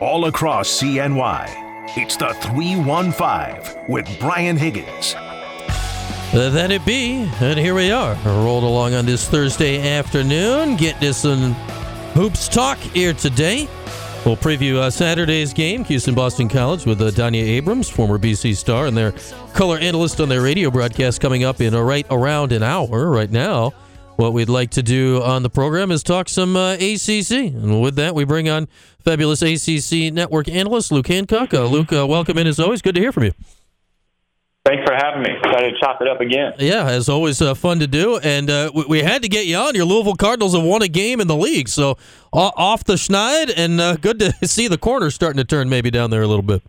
all across CNY. It's the 315 with Brian Higgins. That it be, and here we are, rolled along on this Thursday afternoon. Get this some hoops talk here today. We'll preview uh, Saturday's game, Houston Boston College, with uh, Danya Abrams, former BC star, and their color analyst on their radio broadcast coming up in a right around an hour right now. What we'd like to do on the program is talk some uh, ACC. And with that, we bring on fabulous ACC network analyst Luke Hancock. Uh, Luke, uh, welcome in as always. Good to hear from you. Thanks for having me. Excited to chop it up again. Yeah, as always, uh, fun to do. And uh, we, we, had to get you on. Your Louisville Cardinals have won a game in the league, so off the schneid, and uh, good to see the corner starting to turn maybe down there a little bit.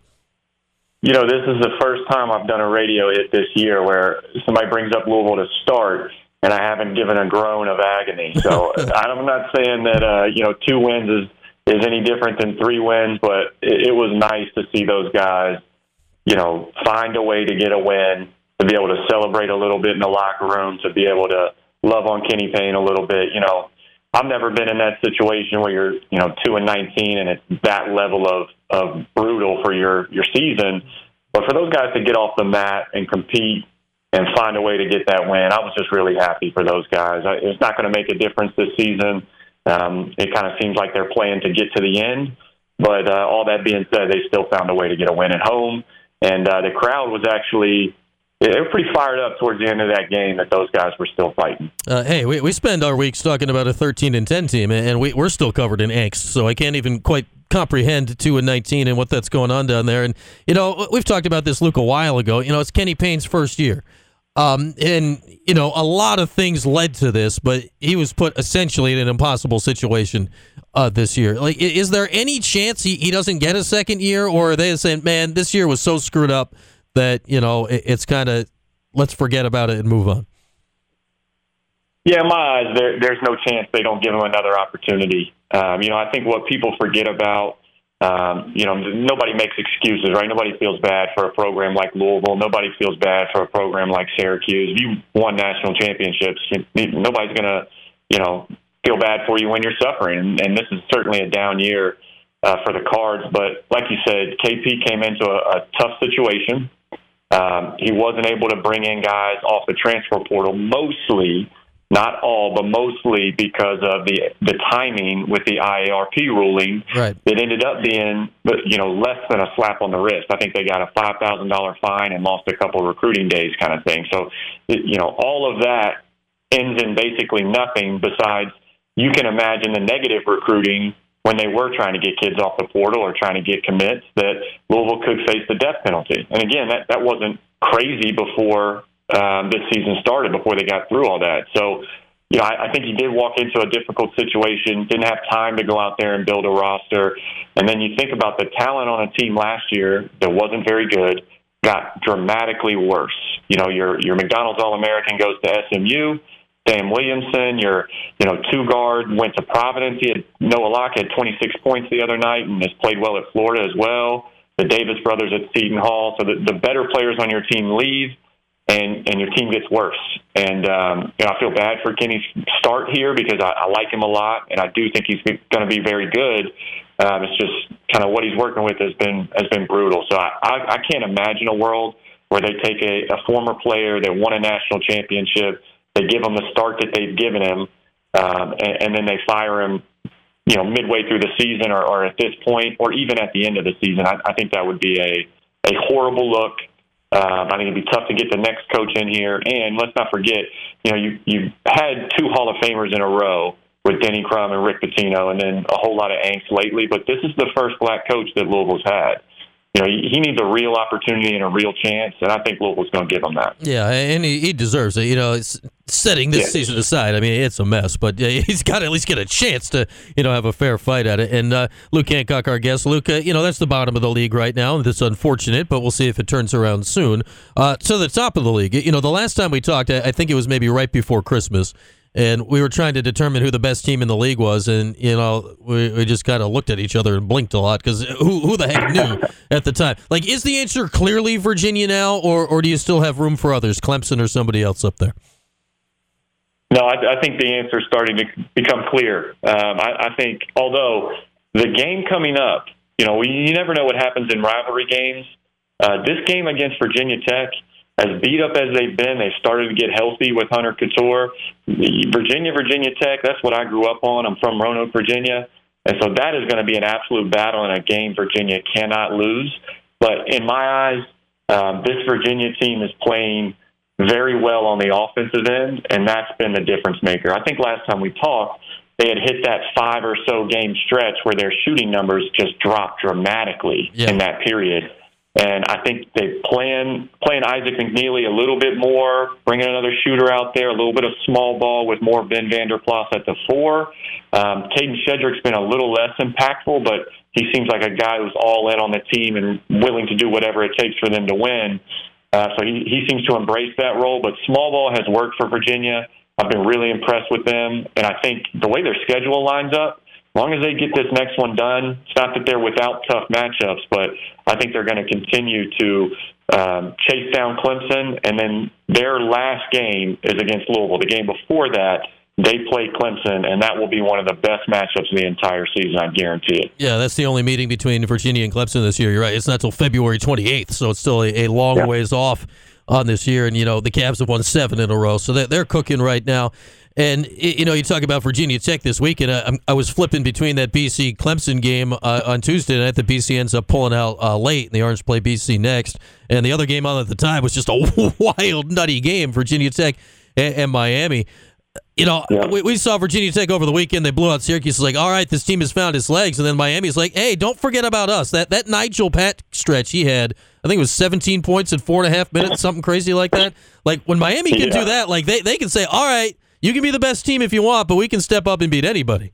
You know, this is the first time I've done a radio hit this year where somebody brings up Louisville to start, and I haven't given a groan of agony. So I'm not saying that uh, you know two wins is is any different than three wins, but it, it was nice to see those guys you know, find a way to get a win, to be able to celebrate a little bit in the locker room, to be able to love on Kenny Payne a little bit. You know, I've never been in that situation where you're, you know, two and nineteen and it's that level of of brutal for your your season. But for those guys to get off the mat and compete and find a way to get that win, I was just really happy for those guys. It's not going to make a difference this season. Um, it kind of seems like they're playing to get to the end. But uh, all that being said, they still found a way to get a win at home and uh, the crowd was actually they were pretty fired up towards the end of that game that those guys were still fighting. Uh, hey, we, we spend our weeks talking about a 13 and 10 team, and we, we're still covered in angst, so I can't even quite comprehend 2 and 19 and what that's going on down there. And, you know, we've talked about this, Luke, a while ago. You know, it's Kenny Payne's first year. Um, and, you know, a lot of things led to this, but he was put essentially in an impossible situation uh, this year. Like, is there any chance he, he doesn't get a second year, or are they saying, man, this year was so screwed up that, you know, it, it's kind of let's forget about it and move on? Yeah, in my eyes, there, there's no chance they don't give him another opportunity. Um, you know, I think what people forget about um, you know, nobody makes excuses, right? Nobody feels bad for a program like Louisville. Nobody feels bad for a program like Syracuse. If you won national championships, nobody's going to, you know, feel bad for you when you're suffering. And this is certainly a down year uh, for the Cards. But like you said, KP came into a, a tough situation. Um, he wasn't able to bring in guys off the transfer portal, mostly not all, but mostly because of the the timing with the IARP ruling. Right. It ended up being, but you know, less than a slap on the wrist. I think they got a five thousand dollar fine and lost a couple recruiting days, kind of thing. So, you know, all of that ends in basically nothing. Besides, you can imagine the negative recruiting when they were trying to get kids off the portal or trying to get commits that Louisville could face the death penalty. And again, that that wasn't crazy before um, this season started before they got through all that. So, you know, I, I think he did walk into a difficult situation, didn't have time to go out there and build a roster. And then you think about the talent on a team last year that wasn't very good, got dramatically worse. You know, your your McDonald's All American goes to SMU. Sam Williamson, your you know two guard went to Providence. He had Noah Locke had 26 points the other night and has played well at Florida as well. The Davis brothers at Seton Hall. So the, the better players on your team leave and and your team gets worse. And um, you know, I feel bad for Kenny's start here because I, I like him a lot, and I do think he's going to be very good. Um, it's just kind of what he's working with has been has been brutal. So I, I, I can't imagine a world where they take a, a former player that won a national championship, they give him the start that they've given him, um, and, and then they fire him. You know, midway through the season, or, or at this point, or even at the end of the season, I, I think that would be a a horrible look um, I think it'd be tough to get the next coach in here. And let's not forget, you know, you you had two Hall of Famers in a row with Denny Crum and Rick Pitino, and then a whole lot of angst lately. But this is the first black coach that Louisville's had you know, he needs a real opportunity and a real chance, and I think Louisville's going to give him that. Yeah, and he, he deserves it. You know, setting this yeah. season aside, I mean, it's a mess, but he's got to at least get a chance to, you know, have a fair fight at it. And uh, Luke Hancock, our guest, Luke, uh, you know, that's the bottom of the league right now. That's unfortunate, but we'll see if it turns around soon. Uh, to the top of the league, you know, the last time we talked, I think it was maybe right before Christmas and we were trying to determine who the best team in the league was, and you know we, we just kind of looked at each other and blinked a lot because who who the heck knew at the time? Like, is the answer clearly Virginia now, or or do you still have room for others, Clemson or somebody else up there? No, I, I think the answer is starting to become clear. Um, I, I think although the game coming up you know, we, you never know what happens in rivalry games. Uh, this game against Virginia Tech, as beat up as they've been, they've started to get healthy with Hunter Cattoor. Virginia, Virginia Tech, that's what I grew up on. I'm from Roanoke, Virginia. And so that is going to be an absolute battle in a game Virginia cannot lose. But in my eyes, um, this Virginia team is playing very well on the offensive end, and that's been the difference maker. I think last time we talked, they had hit that five or so game stretch where their shooting numbers just dropped dramatically yeah. in that period. And I think they plan playing Isaac McNeely a little bit more, bringing another shooter out there, a little bit of small ball with more Ben Vander Plas at the four. Um, Kadin Shedrick's been a little less impactful, but he seems like a guy who's all in on the team and willing to do whatever it takes for them to win. Uh, so he, he seems to embrace that role. But small ball has worked for Virginia. I've been really impressed with them, and I think the way their schedule lines up, long as they get this next one done, it's not that they're without tough matchups, but I think they're going to continue to um, chase down Clemson. And then their last game is against Louisville. The game before that, they play Clemson, and that will be one of the best matchups of the entire season. I guarantee it. Yeah, that's the only meeting between Virginia and Clemson this year. You're right. It's not until February 28th, so it's still a, a long yeah. ways off on this year. And, you know, the Cavs have won seven in a row, so they're, cooking right now. And, you know, you talk about Virginia Tech this weekend. I, I was flipping between that BC Clemson game uh, on Tuesday night. The BC ends up pulling out uh, late, and the Orange play BC next. And the other game on at the time was just a wild, nutty game Virginia Tech and, and Miami you know, yeah. we, we saw Virginia Tech over the weekend. They blew out Syracuse. It's like, all right, this team has found its legs. And then Miami's like, hey, don't forget about us. That that Nigel Pack stretch he had, I think it was 17 points in four and a half minutes, something crazy like that. Like when Miami can yeah. do that, like they, they can say, all right, you can be the best team if you want, but we can step up and beat anybody.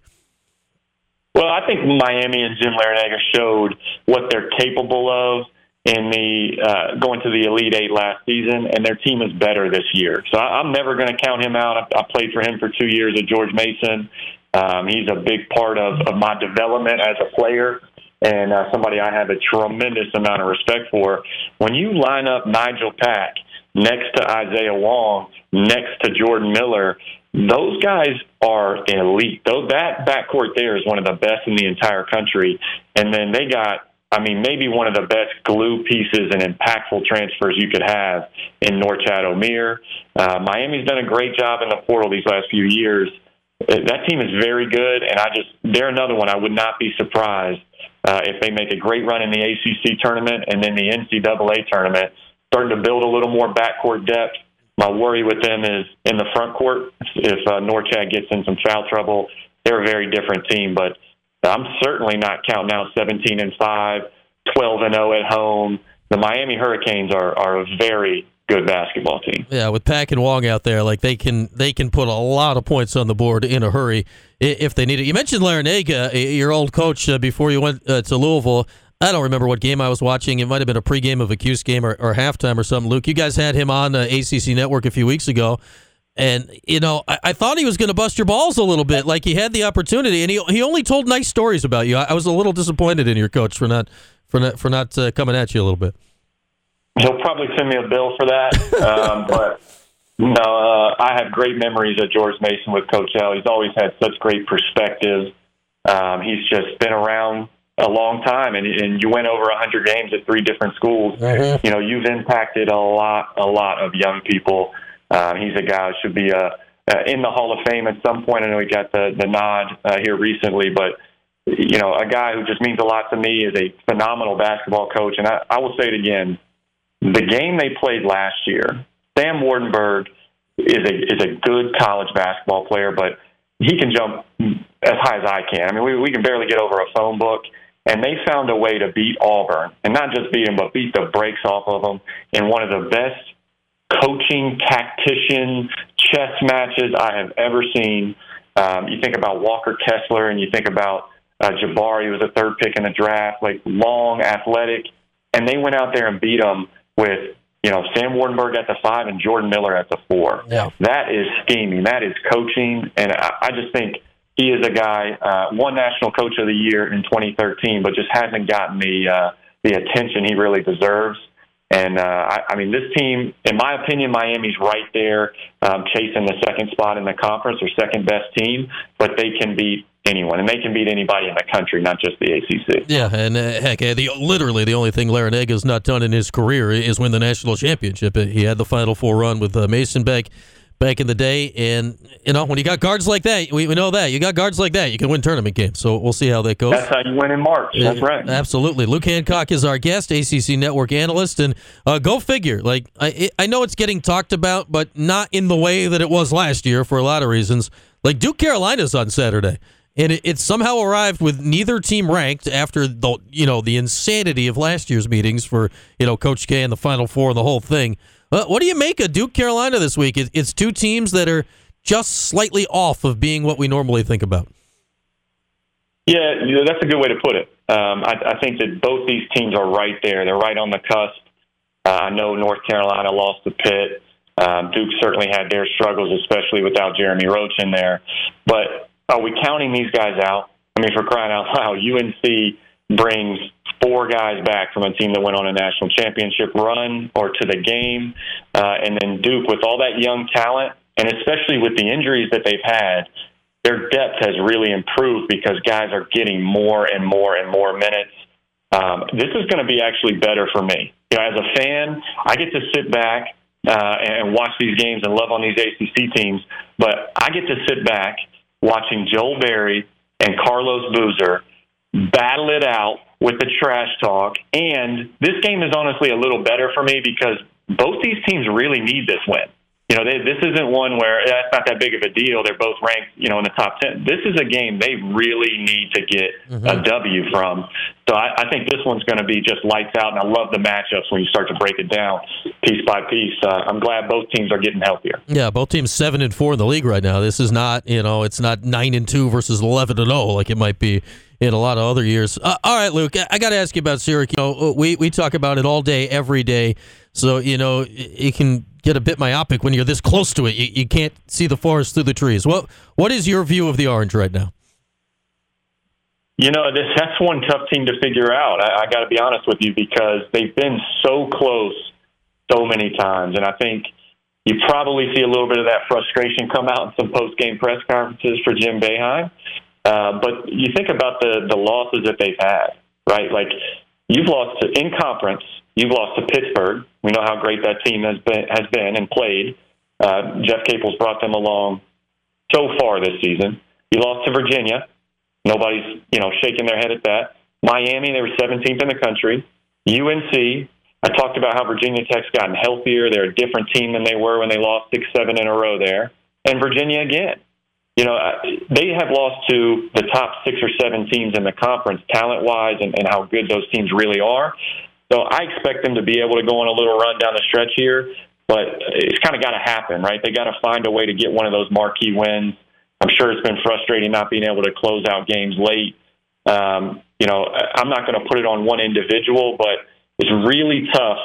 Well, I think Miami and Jim Larrañaga showed what they're capable of in the uh, going to the Elite Eight last season, and their team is better this year. So I, I'm never going to count him out. I, I played for him for two years at George Mason. Um, he's a big part of, of my development as a player and uh, somebody I have a tremendous amount of respect for. When you line up Nigel Pack next to Isaiah Wong, next to Jordan Miller, those guys are elite. Though that backcourt there is one of the best in the entire country, and then they got I mean, maybe one of the best glue pieces and impactful transfers you could have in Norchad Omier. Uh, Miami's done a great job in the portal these last few years. Uh, that team is very good, and I just they're another one. I would not be surprised uh, if they make a great run in the ACC tournament and then the NCAA tournament, starting to build a little more backcourt depth. My worry with them is in the front court. If uh, Norchad gets in some foul trouble, they're a very different team, but I'm certainly not counting out 17 and 5, 12 and 0 at home. The Miami Hurricanes are, are a very good basketball team. Yeah, with Pack and Wong out there, like they can they can put a lot of points on the board in a hurry if they need it. You mentioned Larrañaga, your old coach, uh, before you went uh, to Louisville. I don't remember what game I was watching. It might have been a pregame of a Cuse game or, or halftime or something. Luke, you guys had him on uh, ACC Network a few weeks ago. And you know, I, I thought he was going to bust your balls a little bit, like he had the opportunity, and he he only told nice stories about you. I, I was a little disappointed in your coach for not for not for not uh, coming at you a little bit. He'll probably send me a bill for that, um, but no, uh, I have great memories of George Mason with Coach L. He's always had such great perspective. Um, he's just been around a long time, and, and you went over a 100 games at three different schools. Mm-hmm. You know, you've impacted a lot, a lot of young people uh, he's a guy who should be uh, uh, in the Hall of Fame at some point. I know he got the the nod uh, here recently, but you know, a guy who just means a lot to me is a phenomenal basketball coach. And I, I will say it again: the game they played last year, Sam Waardenburg is a is a good college basketball player, but he can jump as high as I can. I mean, we we can barely get over a phone book. And they found a way to beat Auburn, and not just beat them, but beat the brakes off of them in one of the best coaching, tactician, chess matches I have ever seen. Um, you think about Walker Kessler and you think about uh, Jabari, who was a third pick in the draft, like long, athletic, and they went out there and beat them with you know Sam Waardenburg at the five and Jordan Miller at the four. Yeah. That is scheming. That is coaching, and I, I just think he is a guy, uh, won national coach of the year in 2013, but just hasn't gotten the uh, the attention he really deserves. And uh, I, I mean, this team, in my opinion, Miami's right there um, chasing the second spot in the conference or second best team, but they can beat anyone, and they can beat anybody in the country, not just the ACC. Yeah, and uh, heck, uh, the, literally the only thing Larrañaga's not done in his career is win the national championship. He had the Final Four run with uh, Mason Beck back in the day. And, you know, when you got guards like that, we, we know that. You got guards like that, you can win tournament games. So we'll see how that goes. That's how you win in March. That's right. Absolutely. Luke Hancock is our guest, ACC Network analyst. And uh, go figure. Like, I, I know it's getting talked about, but not in the way that it was last year for a lot of reasons. Like, Duke Carolina's on Saturday. And it, it somehow arrived with neither team ranked after the you know the insanity of last year's meetings for you know Coach K and the Final Four and the whole thing. What do you make of Duke Carolina this week? It's two teams that are just slightly off of being what we normally think about. Yeah, that's a good way to put it. Um, I, I think that both these teams are right there. They're right on the cusp. Uh, I know North Carolina lost to Pitt. Um, Duke certainly had their struggles, especially without Jeremy Roach in there. But are we counting these guys out? I mean, for crying out loud, UNC brings four guys back from a team that went on a national championship run or to the game. Uh, and then Duke, with all that young talent, and especially with the injuries that they've had, their depth has really improved because guys are getting more and more and more minutes. Um, this is going to be actually better for me. You know, as a fan, I get to sit back uh, and watch these games and love on these ACC teams, but I get to sit back watching Joel Berry and Carlos Boozer battle it out with the trash talk. And this game is honestly a little better for me because both these teams really need this win. You know, they, this isn't one where that's not that big of a deal. They're both ranked, you know, in the top ten. This is a game they really need to get mm-hmm. a W from. So I, I think this one's going to be just lights out, and I love the matchups when you start to break it down piece by piece. Uh, I'm glad both teams are getting healthier. Yeah, both teams seven and four in the league right now. This is not, you know, it's not nine and two versus eleven and zero oh like it might be in a lot of other years. Uh, all right, Luke, I got to ask you about Syracuse. You know, we we talk about it all day, every day. So you know, it can get a bit myopic when you're this close to it. You, you can't see the forest through the trees. What what is your view of the Orange right now? You know, this, that's one tough team to figure out. I, I got to be honest with you because they've been so close so many times, and I think you probably see a little bit of that frustration come out in some post game press conferences for Jim Boeheim. Uh, but you think about the the losses that they've had, right? Like you've lost to, in conference, you've lost to Pittsburgh. We know how great that team has been has been and played. Uh, Jeff Capel's brought them along so far this season. You lost to Virginia. Nobody's you know shaking their head at that. Miami, they were 17th in the country. UNC, I talked about how Virginia Tech's gotten healthier. They're a different team than they were when they lost six, seven in a row there. And Virginia again you know, they have lost to the top six or seven teams in the conference, talent wise, and, and how good those teams really are. So I expect them to be able to go on a little run down the stretch here, but it's kind of got to happen, right? They got to find a way to get one of those marquee wins. I'm sure it's been frustrating not being able to close out games late. Um, you know, I'm not going to put it on one individual, but it's really tough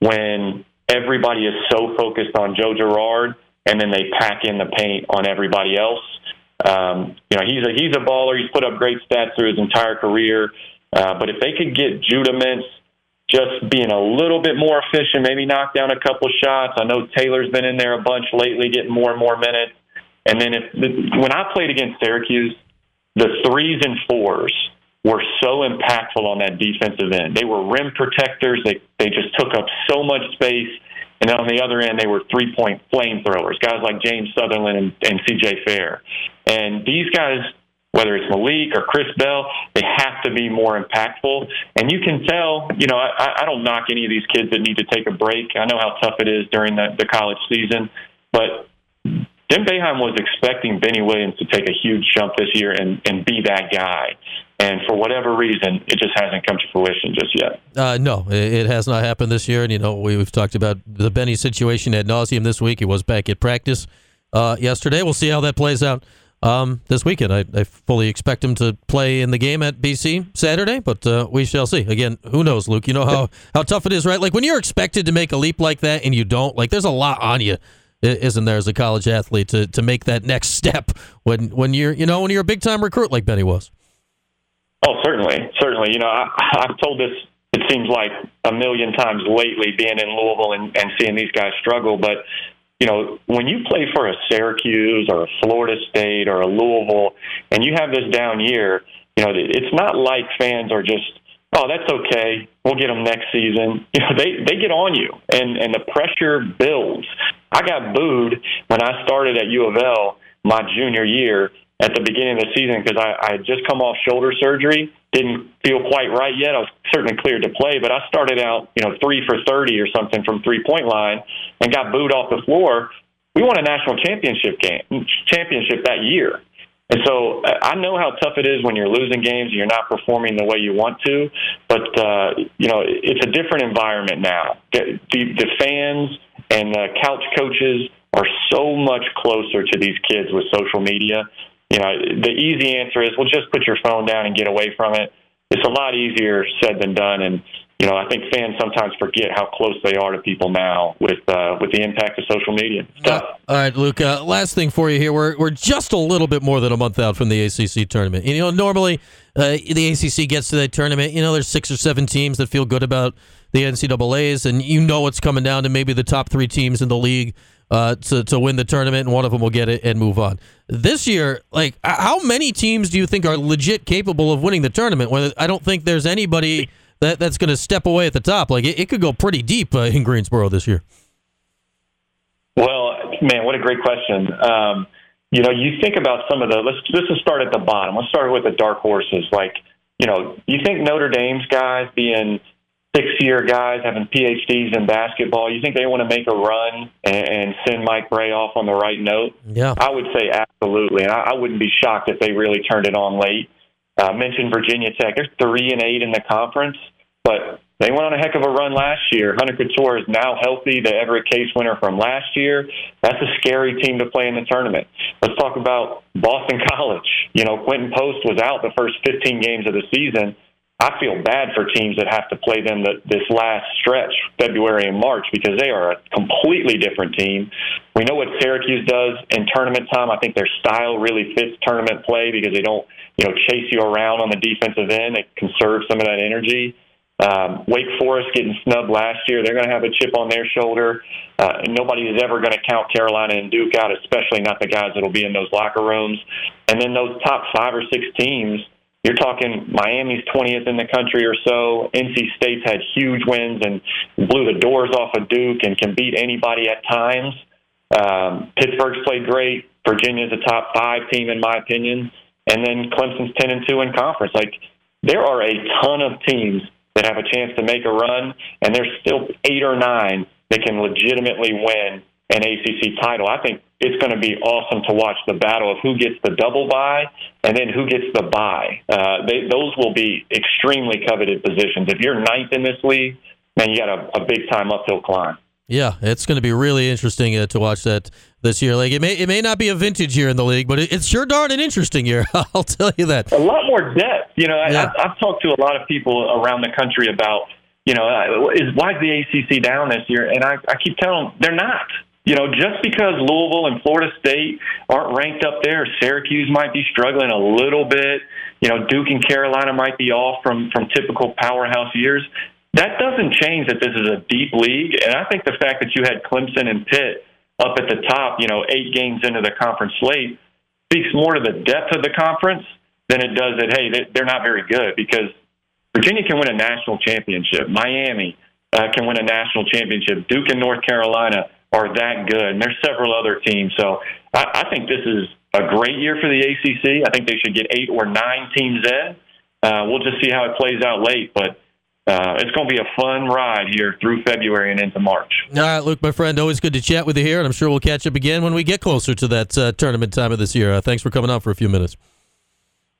when everybody is so focused on Joe Girard and then they pack in the paint on everybody else. Um, you know, he's a he's a baller. He's put up great stats through his entire career. Uh, but if they could get Judah Mintz just being a little bit more efficient, maybe knock down a couple shots. I know Taylor's been in there a bunch lately, getting more and more minutes. And then if when I played against Syracuse, the threes and fours were so impactful on that defensive end. They were rim protectors. They they just took up so much space. And on the other end, they were three point flamethrowers, guys like James Southerland and, and CJ Fair. And these guys, whether it's Malik or Chris Bell, they have to be more impactful. And you can tell, you know, I, I don't knock any of these kids that need to take a break. I know how tough it is during the, the college season, but Jim Boeheim was expecting Benny Williams to take a huge jump this year and, and be that guy. And for whatever reason, it just hasn't come to fruition just yet. Uh, no, it has not happened this year. And, you know, we've talked about the Benny situation ad nauseum this week. He was back at practice uh, yesterday. We'll see how that plays out um, this weekend. I, I, fully expect him to play in the game at BC Saturday, but uh, we shall see. Again, who knows, Luke? You know how, how tough it is, right? Like when you're expected to make a leap like that and you don't, like there's a lot on you isn't there as a college athlete to, to make that next step when when you're you know when you're a big time recruit like Benny was. Oh, certainly, certainly. You know, I, I've told this it seems like a million times lately being in Louisville and, and seeing these guys struggle. But you know, when you play for a Syracuse or a Florida State or a Louisville, and you have this down year, you know, it's not like fans are just, oh, that's okay, we'll get them next season. You know, they they get on you, and and the pressure builds. I got booed when I started at U of L my junior year at the beginning of the season because I, I had just come off shoulder surgery, didn't feel quite right yet. I was certainly cleared to play, but I started out, you know, three for thirty or something from three point line, and got booed off the floor. We won a national championship game championship that year. And so I know how tough it is when you're losing games and you're not performing the way you want to. But uh, you know, it's a different environment now. The, the fans and the couch coaches are so much closer to these kids with social media you know, the easy answer is, well, just put your phone down and get away from it. It's a lot easier said than done, and you know, I think fans sometimes forget how close they are to people now with uh, with the impact of social media. Uh, all right, Luke. Uh, last thing for you here. We're we're just a little bit more than a month out from the ACC tournament. You know, normally uh, the ACC gets to that tournament. You know, there's six or seven teams that feel good about the NCAA's, and you know what's coming down to maybe the top three teams in the league uh, to to win the tournament, and one of them will get it and move on. This year, like how many teams do you think are legit capable of winning the tournament? When I don't think there's anybody that that's going to step away at the top. Like it, it could go pretty deep uh, in Greensboro this year. Well, man, what a great question. Um, you know, you think about some of the let's let's just start at the bottom. Let's start with the dark horses. Like, you know, you think Notre Dame's guys being six year guys having PhDs in basketball, you think they want to make a run and, and send Mike Brey off on the right note? Yeah. I would say absolutely. And I, I wouldn't be shocked if they really turned it on late. Uh, mentioned Virginia Tech. They're three and eight in the conference, but they went on a heck of a run last year. Hunter Cattoor is now healthy, the Everett Case winner from last year. That's a scary team to play in the tournament. Let's talk about Boston College. You know, Quentin Post was out the first 15 games of the season I feel bad for teams that have to play them the, this last stretch, February and March, because they are a completely different team. We know what Syracuse does in tournament time. I think their style really fits tournament play because they don't, you know, chase you around on the defensive end. They conserve some of that energy. Um, Wake Forest getting snubbed last year, they're going to have a chip on their shoulder. Uh, and nobody is ever going to count Carolina and Duke out, especially not the guys that will be in those locker rooms. And then those top five or six teams you're talking Miami's 20th in the country or so. NC State's had huge wins and blew the doors off of Duke and can beat anybody at times. Um, Pittsburgh's played great. Virginia's a top five team in my opinion, and then Clemson's 10 and two in conference. Like there are a ton of teams that have a chance to make a run, and there's still eight or nine that can legitimately win an ACC title. I think it's going to be awesome to watch the battle of who gets the double bye and then who gets the bye. Uh, they, those will be extremely coveted positions. If you're ninth in this league, man, you got a, a big time uphill climb. Yeah, it's going to be really interesting uh, to watch that this year. Like it may it may not be a vintage year in the league, but it, it's sure darn an interesting year. I'll tell you that. A lot more depth. You know, yeah. I, I've talked to a lot of people around the country about you know, uh, is why is the ACC down this year? And I, I keep telling them they're not. You know, just because Louisville and Florida State aren't ranked up there, Syracuse might be struggling a little bit. You know, Duke and Carolina might be off from from typical powerhouse years. That doesn't change that this is a deep league, and I think the fact that you had Clemson and Pitt up at the top, you know, eight games into the conference slate, speaks more to the depth of the conference than it does that hey they're not very good because Virginia can win a national championship, Miami uh, can win a national championship, Duke and North Carolina are that good. And there's several other teams. So I, I think this is a great year for the ACC. I think they should get eight or nine teams in. Uh, we'll just see how it plays out late, but uh, it's going to be a fun ride here through February and into March. All right, Luke, my friend, always good to chat with you here, and I'm sure we'll catch up again when we get closer to that uh, tournament time of this year. Uh, thanks for coming out for a few minutes.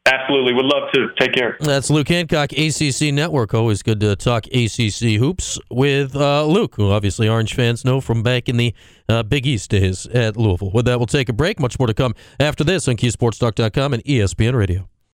Absolutely. Would love to. Take care. That's Luke Hancock, ACC Network. Always good to talk ACC hoops with uh, Luke, who obviously Orange fans know from back in the uh, Big East days at Louisville. With that, we'll take a break. Much more to come after this on KeySportsTalk.com and ESPN Radio.